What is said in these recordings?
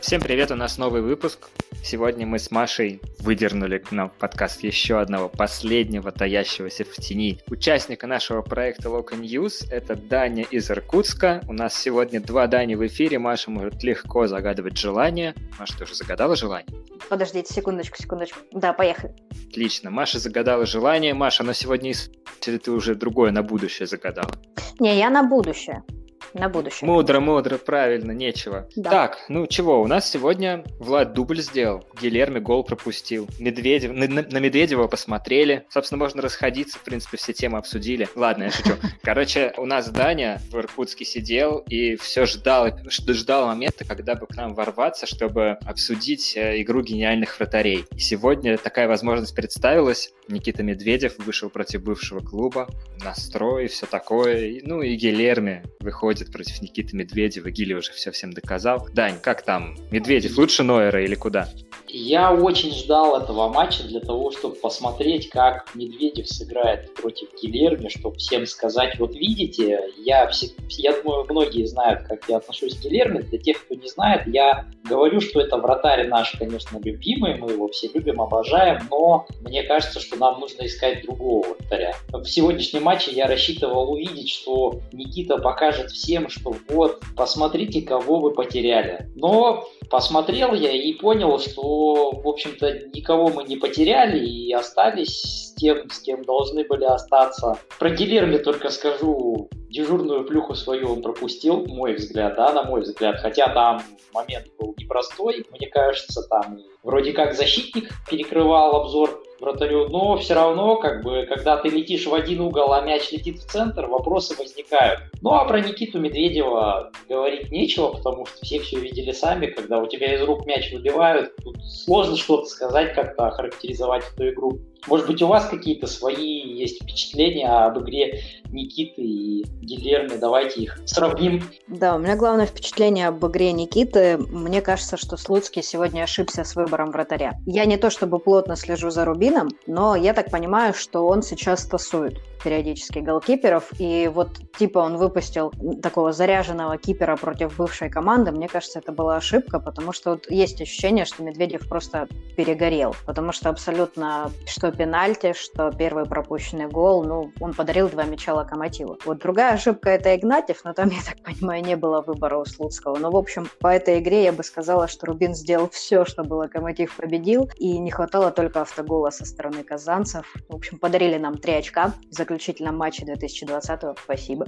Всем привет, у нас новый выпуск. Сегодня мы с Машей выдернули к нам в подкаст еще одного последнего таящегося в тени участника нашего проекта Local News. Это Даня из Иркутска. У нас сегодня два Дани в эфире. Маша может легко загадывать желание. Маша, ты уже загадала желание? Подождите, секундочку, секундочку. Да, поехали. Отлично. Маша загадала желание. Маша, но сегодня или ты уже другое на будущее загадала? Не, я на будущее на будущее. Мудро, мудро, правильно, нечего. Да. Так, ну чего, у нас сегодня Влад дубль сделал, Гилерми гол пропустил, Медведев, на, на, Медведева посмотрели, собственно, можно расходиться, в принципе, все темы обсудили. Ладно, я шучу. Короче, у нас Даня в Иркутске сидел и все ждал, ждал момента, когда бы к нам ворваться, чтобы обсудить э, игру гениальных вратарей. И сегодня такая возможность представилась. Никита Медведев вышел против бывшего клуба, настрой, все такое. Ну и Гилерми выходит выходит против Никиты Медведева. Гили уже все всем доказал. Дань, как там? Медведев лучше Нойера или куда? Я очень ждал этого матча для того, чтобы посмотреть, как Медведев сыграет против Гилерми, чтобы всем сказать, вот видите, я, я думаю, многие знают, как я отношусь к Гилерми. Для тех, кто не знает, я говорю, что это вратарь наш, конечно, любимый, мы его все любим, обожаем, но мне кажется, что нам нужно искать другого вратаря. В сегодняшнем матче я рассчитывал увидеть, что Никита покажет всем, что вот, посмотрите, кого вы потеряли. Но посмотрел я и понял, что, в общем-то, никого мы не потеряли и остались с тем, с кем должны были остаться. Про Гилерми только скажу, дежурную плюху свою он пропустил, мой взгляд, да, на мой взгляд, хотя там момент был непростой, мне кажется, там вроде как защитник перекрывал обзор вратарю, но все равно, как бы, когда ты летишь в один угол, а мяч летит в центр, вопросы возникают. Ну а про Никиту Медведева говорить нечего, потому что все все видели сами, когда у тебя из рук мяч выбивают, тут сложно что-то сказать, как-то охарактеризовать эту игру. Может быть, у вас какие-то свои есть впечатления об игре Никиты и Гильерми? Давайте их сравним. Да, у меня главное впечатление об игре Никиты. Мне кажется, что Слуцкий сегодня ошибся с выбором вратаря. Я не то чтобы плотно слежу за Рубином, но я так понимаю, что он сейчас тасует периодически голкиперов, и вот типа он выпустил такого заряженного кипера против бывшей команды, мне кажется, это была ошибка, потому что вот есть ощущение, что Медведев просто перегорел, потому что абсолютно что пенальти, что первый пропущенный гол, ну, он подарил два мяча Локомотиву. Вот другая ошибка это Игнатьев, но там, я так понимаю, не было выбора у Слуцкого. Но, в общем, по этой игре я бы сказала, что Рубин сделал все, чтобы Локомотив победил, и не хватало только автогола со стороны казанцев. В общем, подарили нам три очка в заключительном матче 2020-го. Спасибо.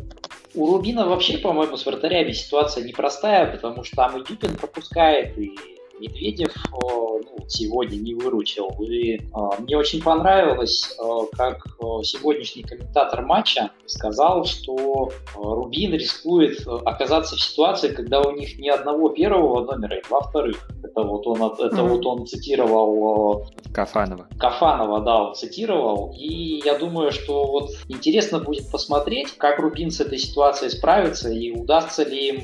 У Рубина вообще, по-моему, с вратарями ситуация непростая, потому что там и Дюпин пропускает, и Медведев ну, сегодня не выручил. И мне очень понравилось, как сегодняшний комментатор матча сказал, что Рубин рискует оказаться в ситуации, когда у них ни одного первого номера и два вторых. Это вот он, это mm-hmm. вот он цитировал Кафанова. Кафанова, да, он цитировал. И я думаю, что вот интересно будет посмотреть, как Рубин с этой ситуацией справится и удастся ли им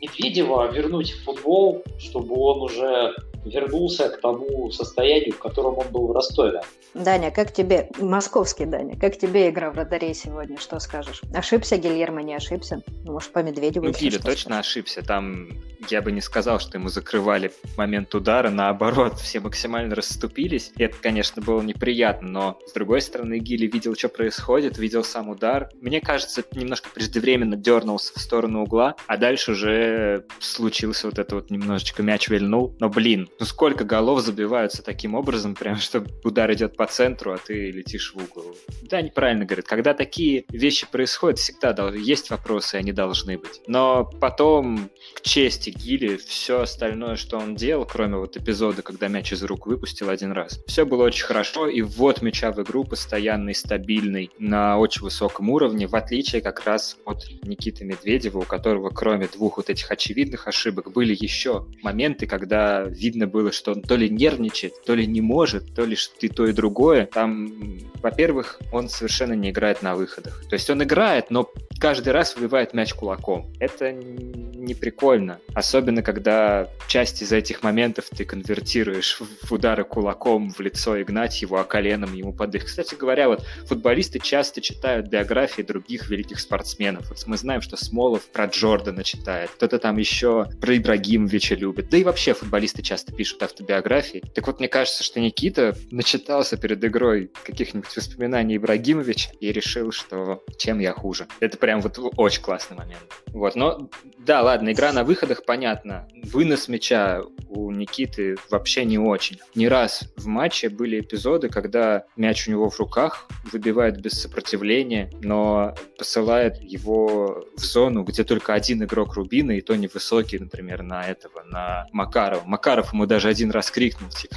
Медведева вернуть в футбол, чтобы он уже вернулся к тому состоянию, в котором он был в Ростове. Даня, как тебе, московский Даня, как тебе игра в вратарей сегодня, что скажешь? Ошибся Гильермо, не ошибся? Может, по Медведеву? Ну, Гиля точно скажешь? ошибся, там я бы не сказал, что ему закрывали момент удара, наоборот, все максимально расступились. И это, конечно, было неприятно, но, с другой стороны, Гили видел, что происходит, видел сам удар. Мне кажется, немножко преждевременно дернулся в сторону угла, а дальше уже случился вот это вот немножечко мяч вильнул. Но, блин, ну сколько голов забиваются таким образом, прям, что удар идет по центру, а ты летишь в угол. Да, неправильно говорят. Когда такие вещи происходят, всегда есть вопросы, они должны быть. Но потом, к чести Гили, все остальное, что он делал, кроме вот эпизода, когда мяч из рук выпустил один раз, все было очень хорошо, и вот мяча в игру постоянный, стабильный, на очень высоком уровне, в отличие как раз от Никиты Медведева, у которого кроме двух вот этих очевидных ошибок были еще моменты, когда видно было, что он то ли нервничает, то ли не может, то ли ты то и другое. Там, во-первых, он совершенно не играет на выходах. То есть он играет, но каждый раз выбивает мяч кулаком. Это не прикольно. Особенно, когда часть из этих моментов ты конвертируешь в удары кулаком в лицо Игнатьеву, а коленом ему под их. Кстати говоря, вот футболисты часто читают биографии других великих спортсменов. Вот мы знаем, что Смолов про Джордана читает, кто-то там еще про Ибрагимовича любит. Да и вообще футболисты часто пишут автобиографии. Так вот, мне кажется, что Никита начитался перед игрой каких-нибудь воспоминаний Ибрагимовича и решил, что чем я хуже. Это прям вот очень классный момент. Вот, но да, ладно, игра на выходах, понятно. Вынос мяча у Никиты вообще не очень. Не раз в матче были эпизоды, когда мяч у него в руках, выбивает без сопротивления, но посылает его в зону, где только один игрок Рубина, и то невысокий, например, на этого, на Макарова. Макаров ему даже один раз крикнул, типа,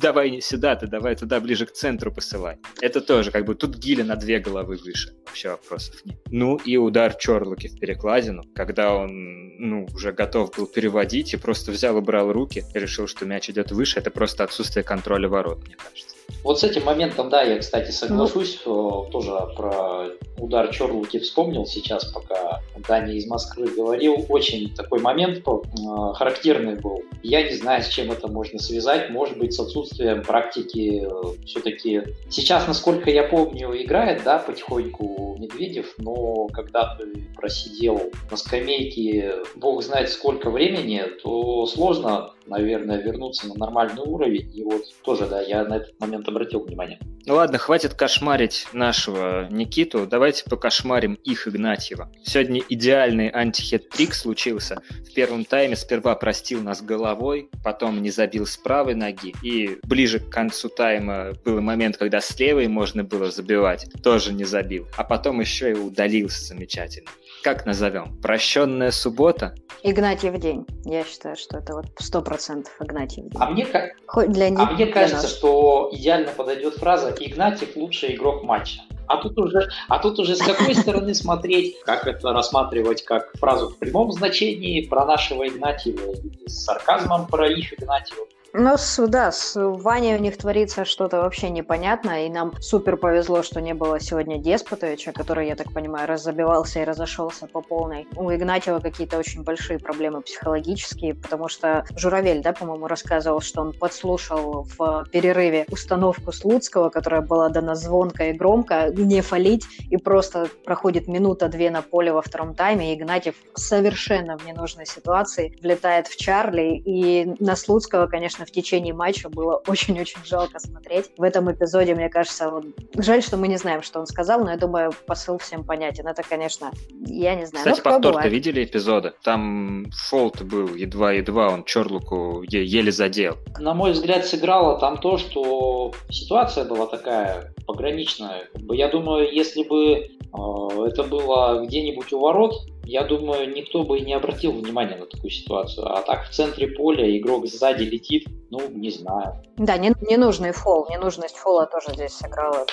давай не сюда, ты давай туда ближе к центру посылай. Это тоже, как бы, тут Гиля на две головы выше. Вообще вопросов нет. Ну и удар Чорлоки в перекладину, когда он, ну, уже готов был переводить и просто взял и брал руки и решил, что мяч идет выше. Это просто отсутствие контроля ворот, мне кажется. Вот с этим моментом, да, я, кстати, соглашусь. Ну. Тоже про удар Чорлуки вспомнил сейчас, пока Даня из Москвы говорил. Очень такой момент э, характерный был. Я не знаю, с чем это можно связать. Может быть, с отсутствием практики э, все-таки... Сейчас, насколько я помню, играет, да, потихоньку Медведев, но когда ты просидел на скамейке бог знает сколько времени, то сложно, наверное, вернуться на нормальный уровень. И вот тоже, да, я на этот момент обратил внимание. Ну ладно, хватит кошмарить нашего Никиту, давайте покошмарим их Игнатьева. Сегодня идеальный антихет-трик случился. В первом тайме сперва простил нас головой, потом не забил с правой ноги, и ближе к концу тайма был момент, когда с левой можно было забивать, тоже не забил, а потом еще и удалился замечательно как назовем? Прощенная суббота? Игнатьев день. Я считаю, что это вот сто процентов Игнатьев день. А мне, Хоть для них, а мне кажется, нас. что идеально подойдет фраза «Игнатьев лучший игрок матча». А тут уже, а тут уже с какой стороны смотреть, как это рассматривать как фразу в прямом значении про нашего Игнатьева с сарказмом про их Игнатьева. Ну, с, да, с Ваней у них творится что-то вообще непонятное, и нам супер повезло, что не было сегодня Деспотовича, который, я так понимаю, разобивался и разошелся по полной. У Игнатьева какие-то очень большие проблемы психологические, потому что Журавель, да, по-моему, рассказывал, что он подслушал в перерыве установку Слуцкого, которая была дана звонко и громко, не фалить, и просто проходит минута-две на поле во втором тайме, и Игнатьев совершенно в ненужной ситуации влетает в Чарли, и на Слуцкого, конечно, в течение матча было очень-очень жалко смотреть. В этом эпизоде, мне кажется, вот... жаль, что мы не знаем, что он сказал, но я думаю, посыл всем понятен. Это, конечно, я не знаю. Кстати, повтор-то видели эпизоды? Там фолт был едва-едва, он Чорлуку еле задел. На мой взгляд, сыграло там то, что ситуация была такая пограничная. Я думаю, если бы э, это было где-нибудь у ворот, я думаю, никто бы не обратил внимания на такую ситуацию. А так в центре поля игрок сзади летит, ну, не знаю. Да, не, ненужный фол, ненужность фола тоже здесь сыграла.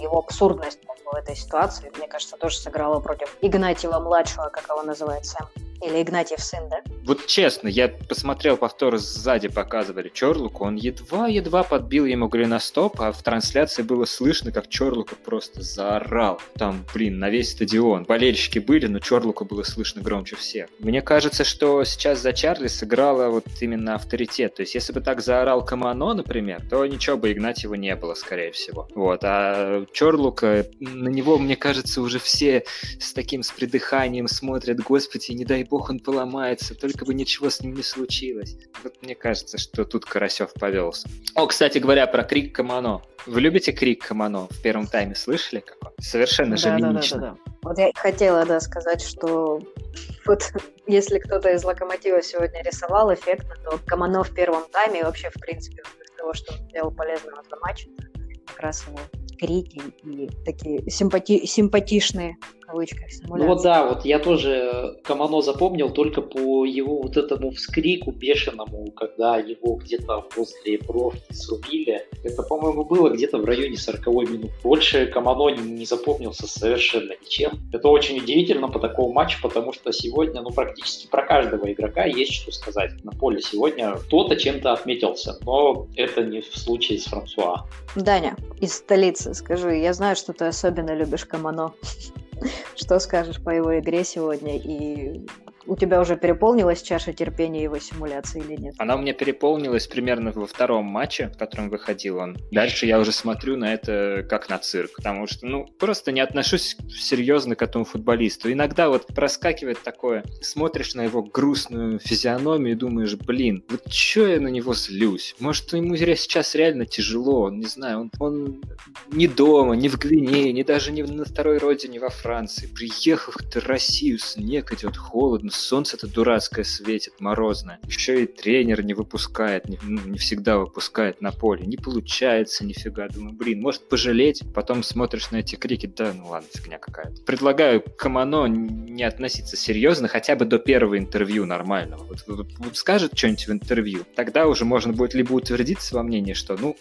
Его абсурдность в этой ситуации, мне кажется, тоже сыграла против Игнатьева-младшего, как его называет Сэм. Или Игнатьев сын, да? Вот честно, я посмотрел повтор сзади, показывали Чорлуку, он едва-едва подбил ему голеностоп, а в трансляции было слышно, как Чорлука просто заорал. Там, блин, на весь стадион. Болельщики были, но Чорлуку было слышно громче всех. Мне кажется, что сейчас за Чарли сыграла вот именно авторитет. То есть, если бы так заорал Камано, например, то ничего бы Игнатьева не было, скорее всего. Вот. А Чорлука, на него, мне кажется, уже все с таким с придыханием смотрят, господи, не дай бог он поломается, только бы ничего с ним не случилось. Вот мне кажется, что тут Карасев повелся. О, кстати говоря, про крик Камано. Вы любите крик Камано? В первом тайме слышали какой? Совершенно же да, мимично. Да, да, да, да. Вот я хотела, да, сказать, что вот если кто-то из Локомотива сегодня рисовал эффектно, то Камано в первом тайме и вообще, в принципе, из того, что он сделал полезного за матч, как раз его крики и такие симпати симпатичные кавычках Ну вот да, вот я тоже Камано запомнил только по его вот этому вскрику бешеному, когда его где-то после бровки срубили. Это, по-моему, было где-то в районе 40 минут. Больше Камано не запомнился совершенно ничем. Это очень удивительно по такому матчу, потому что сегодня, ну, практически про каждого игрока есть что сказать. На поле сегодня кто-то чем-то отметился, но это не в случае с Франсуа. Даня, из столицы, скажи, я знаю, что ты особенно любишь Камано. Что скажешь по его игре сегодня и у тебя уже переполнилась чаша терпения его симуляции или нет? Она у меня переполнилась примерно во втором матче, в котором выходил он. Дальше я уже смотрю на это как на цирк, потому что, ну, просто не отношусь серьезно к этому футболисту. Иногда вот проскакивает такое, смотришь на его грустную физиономию и думаешь, блин, вот чё я на него злюсь? Может, ему сейчас реально тяжело, не знаю, он, он не дома, не в Гвинее, не даже не на второй родине во Франции. Приехал в Россию, снег идет, холодно, солнце-то дурацкое светит, морозное. Еще и тренер не выпускает, не, ну, не всегда выпускает на поле. Не получается нифига. Думаю, блин, может пожалеть? Потом смотришь на эти крики, да, ну ладно, фигня какая-то. Предлагаю Камано не относиться серьезно, хотя бы до первого интервью нормального. Вот, вот, вот скажет что-нибудь в интервью, тогда уже можно будет либо утвердиться во мнении, что, ну,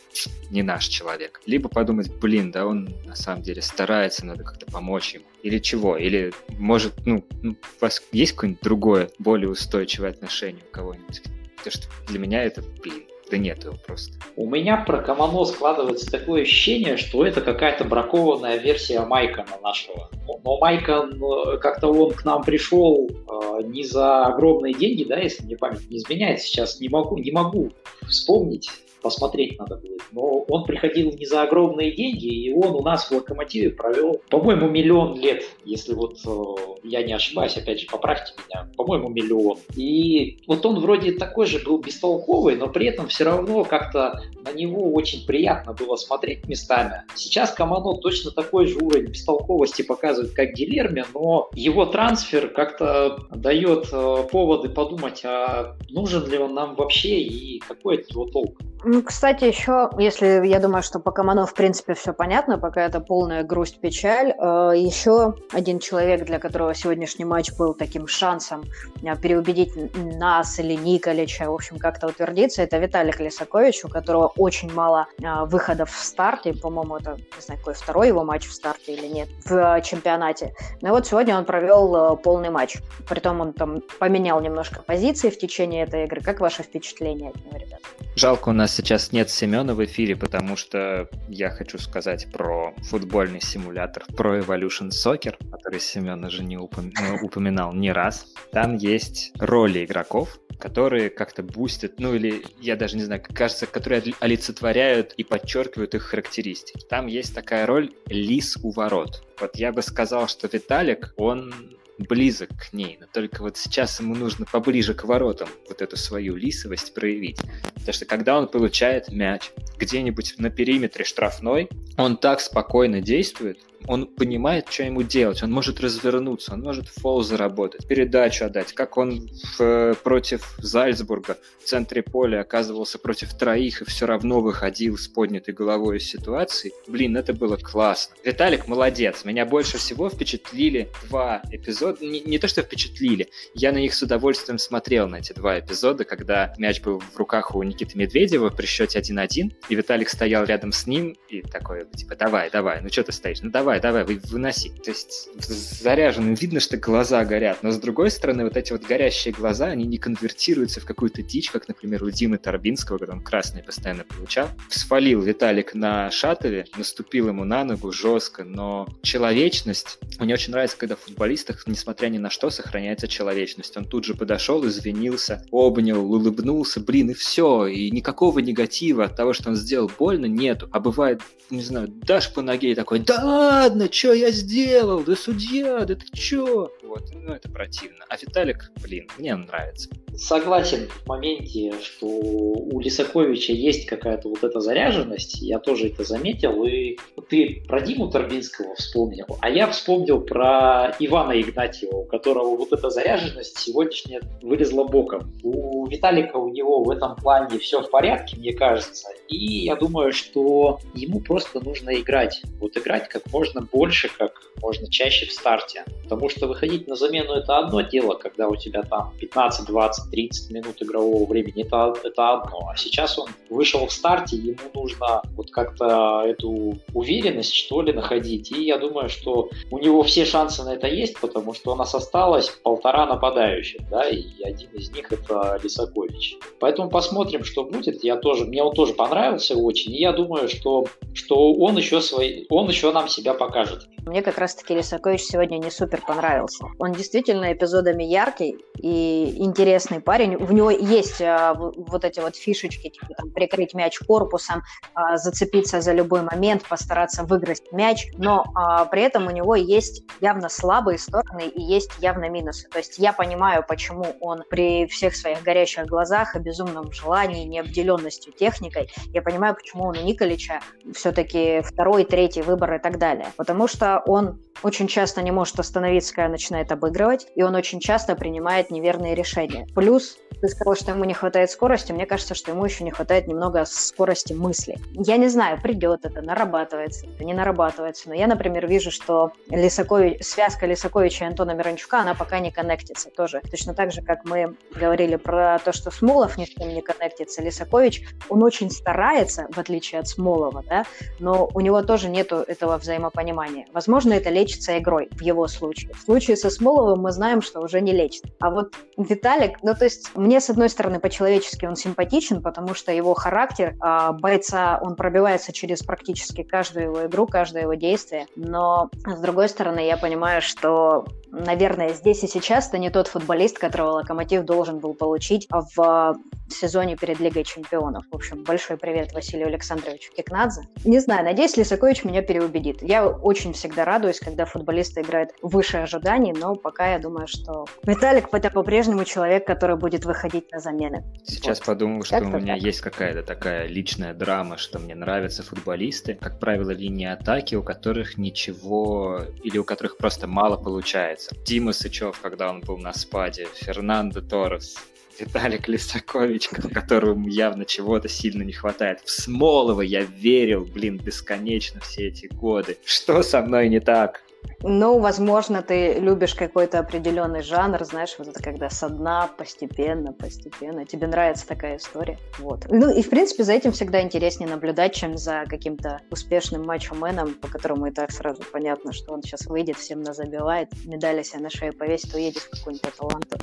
не наш человек, либо подумать, блин, да он на самом деле старается, надо как-то помочь ему. Или чего? Или, может, ну, ну у вас есть какое-нибудь другое, более устойчивое отношение у кого-нибудь? Потому что для меня это, блин, да нет его просто. У меня про Камано складывается такое ощущение, что это какая-то бракованная версия Майкона нашего. Но Майкон, э, как-то он к нам пришел э, не за огромные деньги, да, если мне память не изменяет, сейчас не могу, не могу вспомнить посмотреть надо будет. Но он приходил не за огромные деньги, и он у нас в «Локомотиве» провел, по-моему, миллион лет, если вот э, я не ошибаюсь, опять же, поправьте меня, по-моему, миллион. И вот он вроде такой же был бестолковый, но при этом все равно как-то на него очень приятно было смотреть местами. Сейчас Камано точно такой же уровень бестолковости показывает, как Гилерми, но его трансфер как-то дает э, поводы подумать, а нужен ли он нам вообще и какой от него толк. Ну, кстати, еще, если я думаю, что по Камано в принципе все понятно, пока это полная грусть, печаль, э, еще один человек, для которого сегодняшний матч был таким шансом э, переубедить нас или Николича, в общем, как-то утвердиться, это Виталий Лисакович, у которого очень мало э, выходов в старте, по-моему, это, не знаю, какой второй его матч в старте или нет, в э, чемпионате. Но вот сегодня он провел полный матч, притом он там поменял немножко позиции в течение этой игры. Как ваше впечатление от него, ребят? Жалко, у нас сейчас нет Семена в эфире, потому что я хочу сказать про футбольный симулятор Pro Evolution Soccer, который Семен уже не Ну, упоминал не раз. Там есть роли игроков, которые как-то бустят, ну или, я даже не знаю, кажется, которые олицетворяют и подчеркивают их характеристики. Там есть такая роль лис у ворот. Вот я бы сказал, что Виталик, он близок к ней, но только вот сейчас ему нужно поближе к воротам вот эту свою лисовость проявить. Потому что когда он получает мяч где-нибудь на периметре штрафной, он так спокойно действует, он понимает, что ему делать, он может развернуться, он может фол заработать, передачу отдать, как он в, против Зальцбурга в центре поля оказывался против троих и все равно выходил с поднятой головой из ситуации. Блин, это было классно. Виталик молодец. Меня больше всего впечатлили два эпизода. Не, не то, что впечатлили, я на них с удовольствием смотрел, на эти два эпизода, когда мяч был в руках у Никиты Медведева при счете 1-1, и Виталик стоял рядом с ним и такой, типа, давай, давай, ну что ты стоишь? Ну давай, давай, выноси. То есть заряженным видно, что глаза горят, но с другой стороны, вот эти вот горящие глаза, они не конвертируются в какую-то дичь, как, например, у Димы Торбинского, когда он красный постоянно получал. Свалил Виталик на Шатове, наступил ему на ногу жестко, но человечность, мне очень нравится, когда в футболистах, несмотря ни на что, сохраняется человечность. Он тут же подошел, извинился, обнял, улыбнулся, блин, и все, и никакого негатива от того, что он сделал больно, нету. А бывает, не знаю, дашь по ноге и такой, да ладно, что я сделал? Да судья, да ты чё? Вот, ну это противно. А Виталик, блин, мне нравится. Согласен в моменте, что у Лисаковича есть какая-то вот эта заряженность, я тоже это заметил, и ты про Диму Торбинского вспомнил, а я вспомнил про Ивана Игнатьева, у которого вот эта заряженность сегодняшняя вылезла боком. У Виталика у него в этом плане все в порядке, мне кажется, и я думаю, что ему просто нужно играть. Вот играть как можно больше, как можно чаще в старте. Потому что выходить на замену это одно дело, когда у тебя там 15, 20, 30 минут игрового времени, это, это одно. А сейчас он вышел в старте, ему нужно вот как-то эту уверенность, что ли, находить. И я думаю, что у него все шансы на это есть, потому что у нас осталось полтора нападающих, да, и один из них это Лисакович. Поэтому посмотрим, что будет. Я тоже, мне он тоже понравился очень, и я думаю, что, что он еще свои, он еще нам себя покажет. Мне как раз-таки Лисакович сегодня не супер понравился. Он действительно эпизодами яркий и интересный парень. В него есть а, вот эти вот фишечки, типа там, прикрыть мяч корпусом, а, зацепиться за любой момент, постараться выиграть мяч, но а, при этом у него есть явно слабые стороны и есть явно минусы. То есть я понимаю, почему он при всех своих горящих глазах и безумном желании, необделенностью техникой, я понимаю, почему он у Николича все-таки второй, третий выбор и так далее. Потому он очень часто не может остановиться, когда начинает обыгрывать, и он очень часто принимает неверные решения. Плюс ты сказал, что ему не хватает скорости, мне кажется, что ему еще не хватает немного скорости мысли. Я не знаю, придет это, нарабатывается, это не нарабатывается, но я, например, вижу, что Лисакович, связка Лисаковича и Антона Миранчука, она пока не коннектится тоже. Точно так же, как мы говорили про то, что Смолов ни с кем не коннектится, Лисакович, он очень старается, в отличие от Смолова, да, но у него тоже нету этого взаимопонимания. Возможно, это лечится игрой в его случае. В случае со Смоловым мы знаем, что уже не лечит. А вот Виталик, ну то есть мне с одной стороны по-человечески он симпатичен, потому что его характер э, бойца, он пробивается через практически каждую его игру, каждое его действие. Но с другой стороны я понимаю, что наверное, здесь и сейчас это не тот футболист, которого Локомотив должен был получить в сезоне перед Лигой Чемпионов. В общем, большой привет Василию Александровичу Кикнадзе. Не знаю, надеюсь, Лисакович меня переубедит. Я очень всегда радуюсь, когда футболисты играют выше ожиданий, но пока я думаю, что Виталик это по-прежнему человек, который будет выходить на замены. Сейчас вот. подумал, что Как-то у меня так. есть какая-то такая личная драма, что мне нравятся футболисты, как правило, линии атаки, у которых ничего или у которых просто мало получается. Дима Сычев, когда он был на спаде, Фернандо Торрес, Виталик Лисакович, которому явно чего-то сильно не хватает. В Смолова я верил, блин, бесконечно все эти годы. Что со мной не так? Ну, возможно, ты любишь какой-то определенный жанр, знаешь, вот это когда со дна постепенно, постепенно. Тебе нравится такая история. Вот. Ну, и, в принципе, за этим всегда интереснее наблюдать, чем за каким-то успешным матчом-меном, по которому и так сразу понятно, что он сейчас выйдет, всем назабивает, медали себе на шею повесит, уедет в какую-нибудь Аталанту.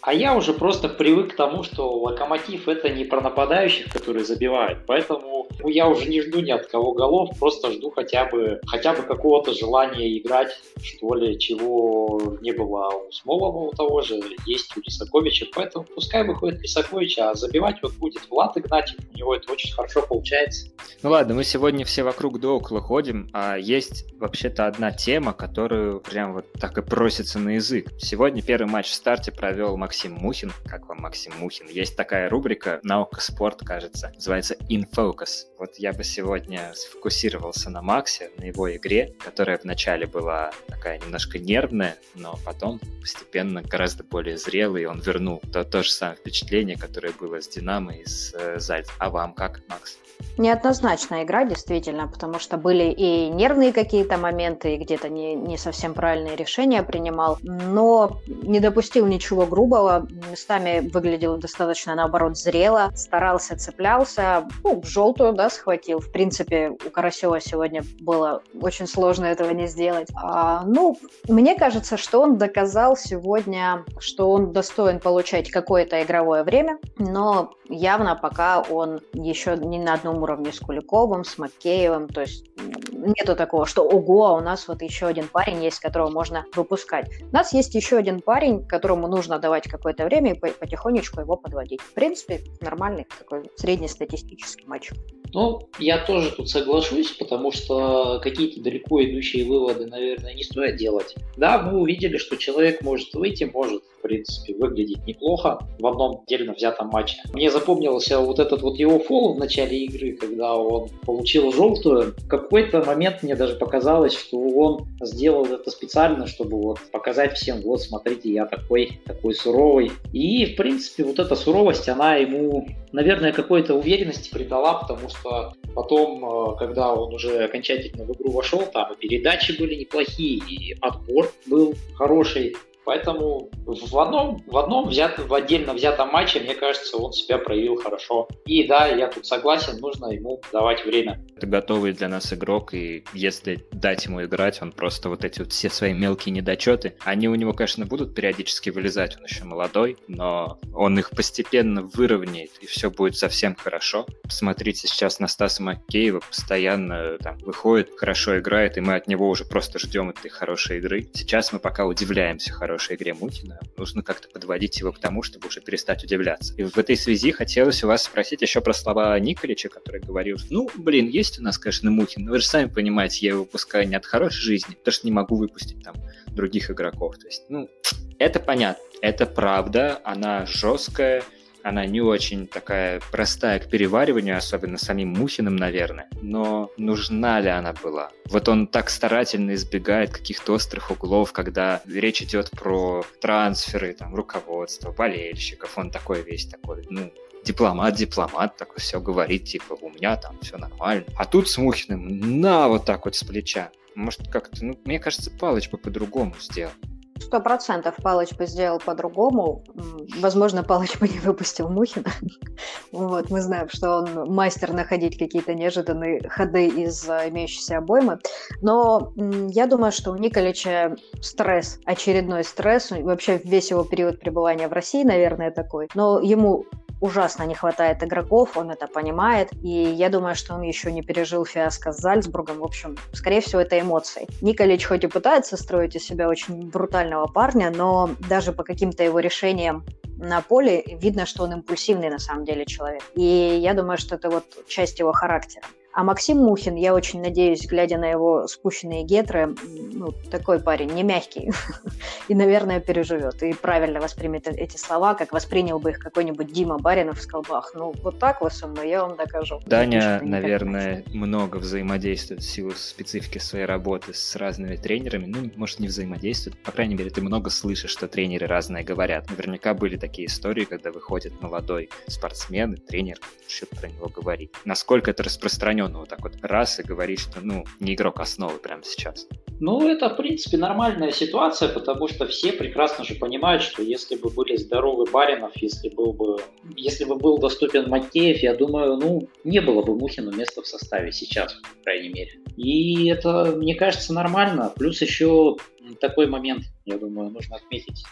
А я уже просто привык к тому, что Локомотив это не про нападающих, которые забивают. Поэтому ну, я уже не жду ни от кого голов, просто жду хотя бы, хотя бы какого-то желания играть, что ли, чего не было у Смолова у того же, есть у Лисаковича. Поэтому пускай выходит Лисакович, а забивать вот будет Влад Игнатьев, у него это очень хорошо получается. Ну ладно, мы сегодня все вокруг да около ходим, а есть вообще-то одна тема, которую прям вот так и просится на язык. Сегодня первый матч в старте провел Максим Мухин. Как вам Максим Мухин? Есть такая рубрика «Наука спорт», кажется, называется «In Focus». Вот я бы сегодня сфокусировался на Максе, на его игре, которая вначале была такая немножко нервная, но потом постепенно гораздо более зрелый, он вернул то, то же самое впечатление, которое было с «Динамо» и с э, Зальц. А вам как, Макс? Неоднозначная игра, действительно, потому что были и нервные какие-то моменты, и где-то не, не совсем правильные решения принимал, но не допустил ничего грубого, местами выглядел достаточно, наоборот, зрело, старался, цеплялся, ну, желтую, да, схватил. В принципе, у Карасева сегодня было очень сложно этого не сделать. А, ну, мне кажется, что он доказал сегодня, что он достоин получать какое-то игровое время, но явно пока он еще не на одном уровне с Куликовым, с Макеевым, то есть нету такого, что ого, а у нас вот еще один парень есть, которого можно выпускать. У нас есть еще один парень, которому нужно давать какое-то время и потихонечку его подводить. В принципе, нормальный такой среднестатистический матч. Ну, я тоже тут соглашусь, потому что какие-то далеко идущие выводы, наверное, не стоит делать. Да, мы увидели, что человек может выйти, может, в принципе, выглядеть неплохо в одном отдельно взятом матче. Мне запомнился вот этот вот его фол в начале игры, когда он получил желтую. В какой-то момент мне даже показалось, что он сделал это специально, чтобы вот показать всем, вот, смотрите, я такой, такой суровый. И, в принципе, вот эта суровость, она ему, наверное, какой-то уверенности придала, потому что потом, э, когда он уже окончательно в игру вошел, там и передачи были неплохие, и отбор был хороший, Поэтому в одном, в одном взят, в отдельно взятом матче, мне кажется, он себя проявил хорошо. И да, я тут согласен, нужно ему давать время. Это готовый для нас игрок, и если дать ему играть, он просто вот эти вот все свои мелкие недочеты, они у него, конечно, будут периодически вылезать, он еще молодой, но он их постепенно выровняет, и все будет совсем хорошо. Посмотрите сейчас на Стаса Макеева, постоянно там выходит, хорошо играет, и мы от него уже просто ждем этой хорошей игры. Сейчас мы пока удивляемся хорошей игре Мутина, нужно как-то подводить его к тому, чтобы уже перестать удивляться. И в этой связи хотелось у вас спросить еще про слова Николича, который говорил, ну, блин, есть у нас, конечно, Мутин, но вы же сами понимаете, я его выпускаю не от хорошей жизни, потому что не могу выпустить там других игроков. То есть, ну, это понятно, это правда, она жесткая, она не очень такая простая к перевариванию, особенно самим Мухиным, наверное. Но нужна ли она была? Вот он так старательно избегает каких-то острых углов, когда речь идет про трансферы, там, руководство, болельщиков. Он такой весь такой, ну, дипломат, дипломат, такой все говорит, типа, у меня там все нормально. А тут с Мухиным на вот так вот с плеча. Может, как-то, ну, мне кажется, Палыч бы по-другому сделал. Сто процентов Палыч бы сделал по-другому. Возможно, Палыч бы не выпустил Мухина. Вот, мы знаем, что он мастер находить какие-то неожиданные ходы из а, имеющейся обоймы. Но я думаю, что у Николича стресс, очередной стресс, вообще весь его период пребывания в России, наверное, такой. Но ему ужасно не хватает игроков, он это понимает, и я думаю, что он еще не пережил фиаско с Зальцбургом. В общем, скорее всего, это эмоции. Николич хоть и пытается строить из себя очень брутального парня, но даже по каким-то его решениям на поле видно, что он импульсивный на самом деле человек. И я думаю, что это вот часть его характера. А Максим Мухин, я очень надеюсь, глядя на его спущенные гетры, ну, такой парень, не мягкий, и, наверное, переживет, и правильно воспримет эти слова, как воспринял бы их какой-нибудь Дима Баринов, сказал бы, ах, ну, вот так вы со мной, я вам докажу. Даня, наверное, много взаимодействует в силу специфики своей работы с разными тренерами, ну, может, не взаимодействует, по крайней мере, ты много слышишь, что тренеры разные говорят. Наверняка были такие истории, когда выходит молодой спортсмен, и тренер что-то про него говорит. Насколько это распространено он вот так вот раз и говорит, что, ну, не игрок основы прямо сейчас. Ну, это, в принципе, нормальная ситуация, потому что все прекрасно же понимают, что если бы были здоровы Баринов, если был бы, если бы был доступен Макеев, я думаю, ну, не было бы Мухину места в составе сейчас, по крайней мере. И это, мне кажется, нормально. Плюс еще такой момент, я думаю, нужно отметить.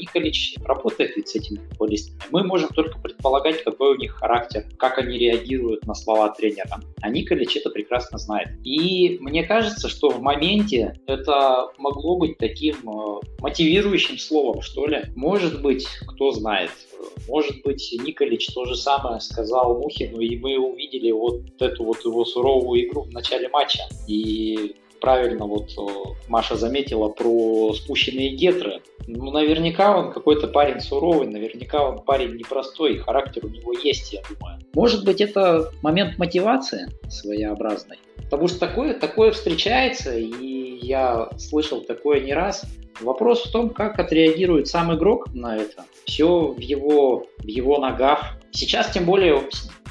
Николич работает ведь с этими футболистами. Мы можем только предполагать, какой у них характер, как они реагируют на слова тренера. А Николич это прекрасно знает. И мне кажется, что в моменте это могло быть таким э, мотивирующим словом, что ли. Может быть, кто знает. Может быть, Николич то же самое сказал Мухину, и мы увидели вот эту вот его суровую игру в начале матча. И правильно вот Маша заметила про спущенные гетры. Ну, наверняка он какой-то парень суровый, наверняка он парень непростой, и характер у него есть, я думаю. Может быть, это момент мотивации своеобразной. Потому что такое, такое встречается, и я слышал такое не раз. Вопрос в том, как отреагирует сам игрок на это. Все в его, в его ногах. Сейчас, тем более,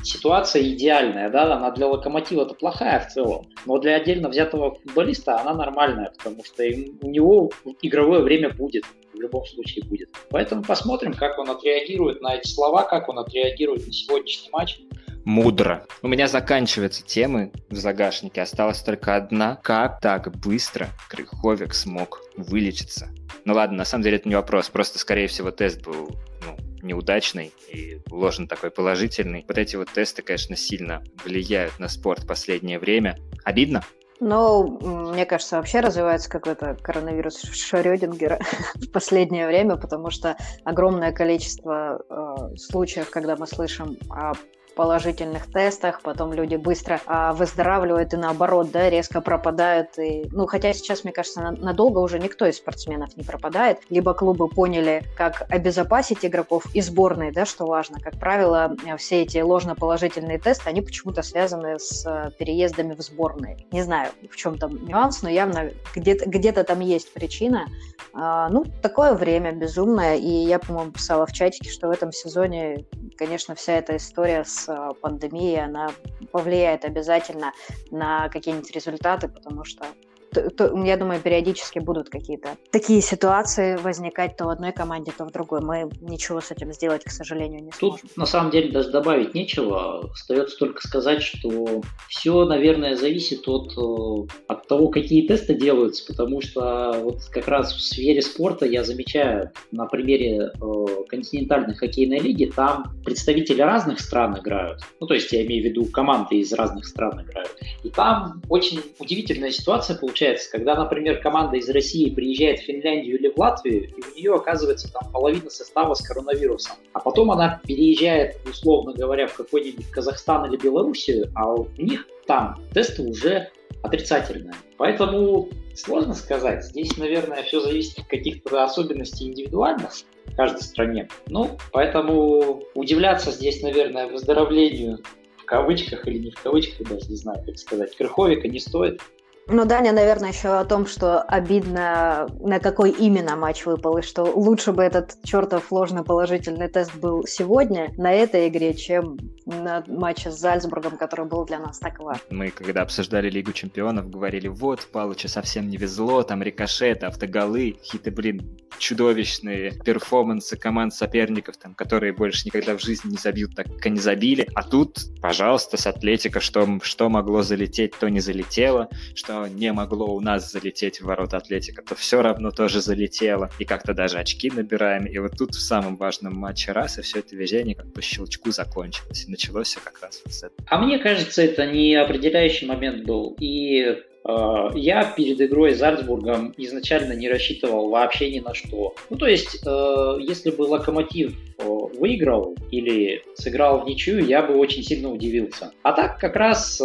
ситуация идеальная, да, она для локомотива это плохая в целом, но для отдельно взятого футболиста она нормальная, потому что у него игровое время будет, в любом случае будет. Поэтому посмотрим, как он отреагирует на эти слова, как он отреагирует на сегодняшний матч. Мудро. У меня заканчиваются темы в загашнике, осталась только одна. Как так быстро Крыховик смог вылечиться? Ну ладно, на самом деле это не вопрос, просто, скорее всего, тест был ну, неудачный и ложен такой положительный. Вот эти вот тесты, конечно, сильно влияют на спорт в последнее время. Обидно? Ну, мне кажется, вообще развивается какой-то коронавирус Шрёдингера в последнее время, потому что огромное количество э, случаев, когда мы слышим о положительных тестах, потом люди быстро а, выздоравливают и наоборот, да, резко пропадают. И, ну, хотя сейчас, мне кажется, надолго уже никто из спортсменов не пропадает. Либо клубы поняли, как обезопасить игроков и сборные, да, что важно. Как правило, все эти ложноположительные тесты, они почему-то связаны с а, переездами в сборные. Не знаю, в чем там нюанс, но явно где-то где там есть причина. А, ну, такое время безумное, и я, по-моему, писала в чатике, что в этом сезоне, конечно, вся эта история с Э, пандемии, она повлияет обязательно на какие-нибудь результаты, потому что то, я думаю, периодически будут какие-то такие ситуации возникать то в одной команде, то в другой. Мы ничего с этим сделать, к сожалению, не сможем. Тут, на самом деле, даже добавить нечего. Остается только сказать, что все, наверное, зависит от, э, от того, какие тесты делаются, потому что вот как раз в сфере спорта я замечаю на примере э, континентальной хоккейной лиги, там представители разных стран играют. Ну, то есть я имею в виду команды из разных стран играют. И там очень удивительная ситуация получается, когда, например, команда из России приезжает в Финляндию или в Латвию, и у нее оказывается там половина состава с коронавирусом. А потом она переезжает, условно говоря, в какой-нибудь Казахстан или Белоруссию, а у них там тесты уже отрицательные. Поэтому сложно сказать. Здесь, наверное, все зависит от каких-то особенностей индивидуальных в каждой стране. Ну, поэтому удивляться здесь, наверное, выздоровлению в кавычках или не в кавычках, даже не знаю, как сказать, Крыховика не стоит. Ну, Даня, наверное, еще о том, что обидно, на какой именно матч выпал, и что лучше бы этот чертов ложный положительный тест был сегодня на этой игре, чем на матче с Зальцбургом, который был для нас так важен. Мы, когда обсуждали Лигу Чемпионов, говорили, вот, Палычу совсем не везло, там рикошеты, автоголы, какие-то, блин, чудовищные перформансы команд соперников, там, которые больше никогда в жизни не забьют так, как они забили. А тут, пожалуйста, с Атлетика, что, что могло залететь, то не залетело, что не могло у нас залететь в ворота Атлетика, то все равно тоже залетело. И как-то даже очки набираем. И вот тут в самом важном матче раз, и все это везение как по щелчку закончилось. И началось все как раз с этого. А мне кажется, это не определяющий момент был. И Э, я перед игрой с Зальцбургом изначально не рассчитывал вообще ни на что. Ну, то есть, э, если бы Локомотив выиграл или сыграл в ничью, я бы очень сильно удивился. А так как раз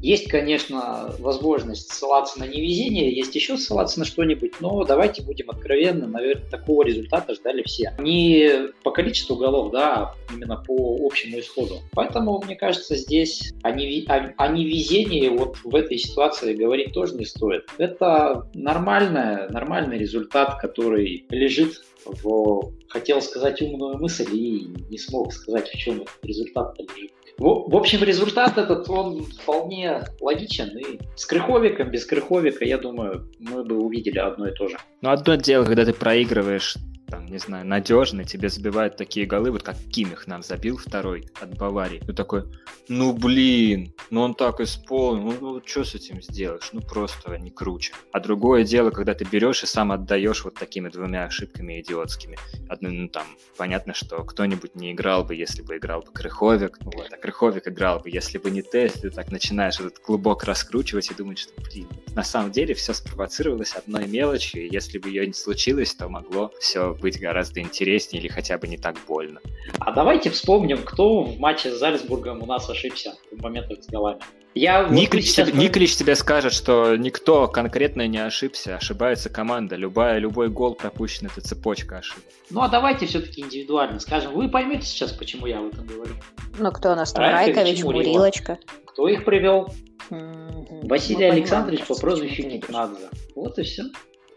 есть, конечно, возможность ссылаться на невезение, есть еще ссылаться на что-нибудь, но давайте будем откровенны, наверное, такого результата ждали все. Не по количеству голов, да, а именно по общему исходу. Поэтому, мне кажется, здесь о, неви- о, о невезении вот в этой ситуации говорить тоже не стоит. Это нормальная, нормальный результат, который лежит в, хотел сказать умную мысль и не смог сказать, в чем этот результат лежит. В, в общем, результат этот, он вполне логичен. И с крыховиком, без крыховика, я думаю, мы бы увидели одно и то же. Ну, одно дело, когда ты проигрываешь там, не знаю, надежно, тебе забивают такие голы, вот как Кимих нам забил второй от Баварии. Ну такой, ну блин, ну он так исполнил, ну, ну что с этим сделаешь? Ну просто не круче. А другое дело, когда ты берешь и сам отдаешь вот такими двумя ошибками идиотскими. Одну, ну там, понятно, что кто-нибудь не играл бы, если бы играл бы Крыховик, вот, а Крыховик играл бы, если бы не тест, ты так начинаешь этот клубок раскручивать и думать, что, блин, на самом деле все спровоцировалось одной мелочью, и если бы ее не случилось, то могло все быть гораздо интереснее или хотя бы не так больно. А давайте вспомним, кто в матче с Зальцбургом у нас ошибся в моментах с голами. Я Никлич, сейчас... тебе, Никлич тебе скажет, что никто конкретно не ошибся, ошибается команда. Любая, любой гол пропущен, это цепочка ошибок. Ну а давайте все-таки индивидуально скажем. Вы поймете сейчас, почему я об этом говорю. Ну кто у нас там? Райкович, Мурилочка. Кто их привел? Mm-hmm. Василий ну, Александрович по прозвищу Кикнадзе. Вот и все.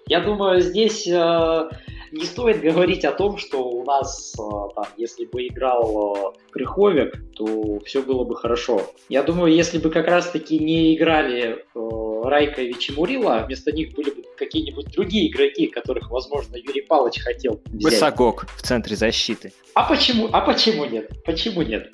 Я думаю, здесь э, не стоит говорить о том, что у нас, э, там, если бы играл э, Крыховик, то все было бы хорошо. Я думаю, если бы как раз-таки не играли э, Райкович и Мурила, вместо них были бы какие-нибудь другие игроки, которых, возможно, Юрий Павлович хотел взять. Высокок в центре защиты. А почему, а почему нет? Почему нет?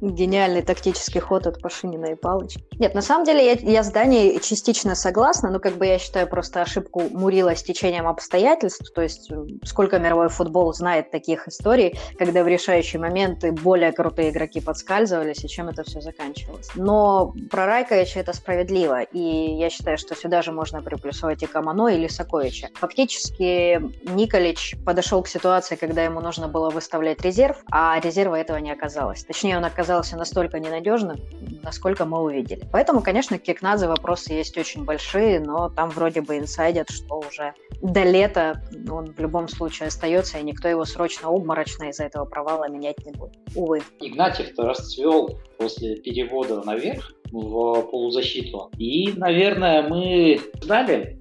Гениальный тактический ход от Пашинина и Палыча. Нет, на самом деле я, я с Даней частично согласна, но как бы я считаю просто ошибку Мурила с течением обстоятельств, то есть сколько мировой футбол знает таких историй, когда в решающие моменты более крутые игроки подскальзывались, и чем это все заканчивалось. Но про Райковича это справедливо, и я считаю, что сюда же можно приплюсовать и Камано, и Лисаковича. Фактически Николич подошел к ситуации, когда ему нужно было выставлять резерв, а резерва этого не оказалось. Точнее, он оказался оказался настолько ненадежным, насколько мы увидели. Поэтому, конечно, к вопросы есть очень большие, но там вроде бы инсайдят, что уже до лета он в любом случае остается, и никто его срочно обморочно из-за этого провала менять не будет. Увы. Игнатьев-то расцвел после перевода наверх в полузащиту. И, наверное, мы ждали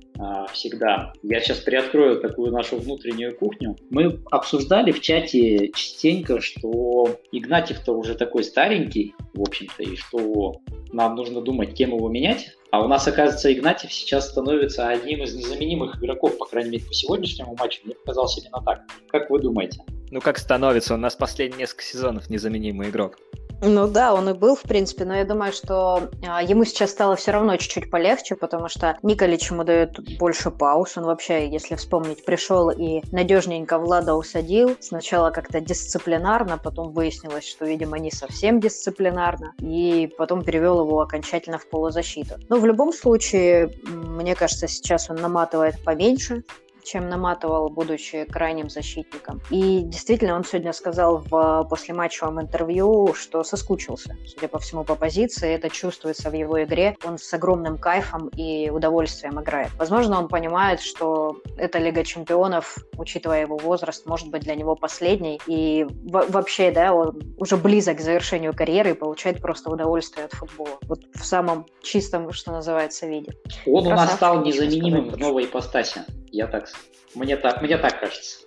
всегда. Я сейчас приоткрою такую нашу внутреннюю кухню. Мы обсуждали в чате частенько, что Игнатьев-то уже такой старенький, в общем-то, и что нам нужно думать, кем его менять. А у нас, оказывается, Игнатьев сейчас становится одним из незаменимых игроков, по крайней мере, по сегодняшнему матчу. Мне показалось именно так. Как вы думаете? Ну, как становится? У нас последние несколько сезонов незаменимый игрок. Ну да, он и был, в принципе, но я думаю, что а, ему сейчас стало все равно чуть-чуть полегче, потому что Николич ему дает больше пауз. Он вообще, если вспомнить, пришел и надежненько Влада усадил. Сначала как-то дисциплинарно, потом выяснилось, что, видимо, не совсем дисциплинарно, и потом перевел его окончательно в полузащиту. Но в любом случае, мне кажется, сейчас он наматывает поменьше, чем наматывал, будучи крайним защитником. И действительно, он сегодня сказал в послематчевом интервью, что соскучился, судя по всему, по позиции. Это чувствуется в его игре. Он с огромным кайфом и удовольствием играет. Возможно, он понимает, что эта Лига Чемпионов, учитывая его возраст, может быть для него последней. И вообще, да, он уже близок к завершению карьеры и получает просто удовольствие от футбола. Вот в самом чистом, что называется, виде. Он Красавчик, у нас стал незаменимым в новой ипостаси. Я так, мне так, мне так кажется.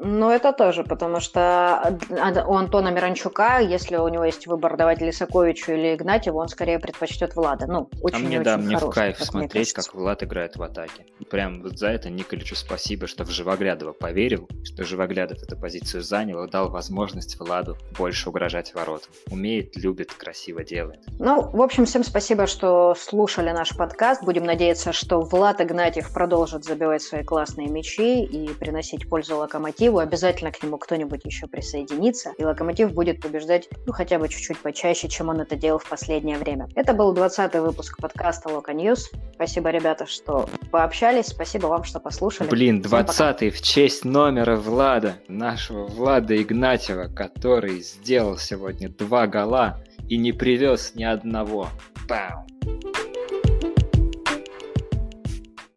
Ну, это тоже, потому что у Антона Миранчука, если у него есть выбор давать Лисаковичу или Игнатьеву, он скорее предпочтет Влада. Ну, очень, а мне, очень да, мне хороший, в кайф как смотреть, как Влад играет в атаке. Прям вот за это Николичу спасибо, что в Живоглядова поверил, что Живоглядов эту позицию занял и дал возможность Владу больше угрожать воротам. Умеет, любит, красиво делает. Ну, в общем, всем спасибо, что слушали наш подкаст. Будем надеяться, что Влад Игнатьев продолжит забивать свои классные мячи и приносить пользу локомотиву Локомотиву, обязательно к нему кто-нибудь еще присоединится, и Локомотив будет побеждать, ну, хотя бы чуть-чуть почаще, чем он это делал в последнее время. Это был 20-й выпуск подкаста Loko News. Спасибо, ребята, что пообщались, спасибо вам, что послушали. Блин, 20-й в честь номера Влада, нашего Влада Игнатьева, который сделал сегодня два гола и не привез ни одного. Пау!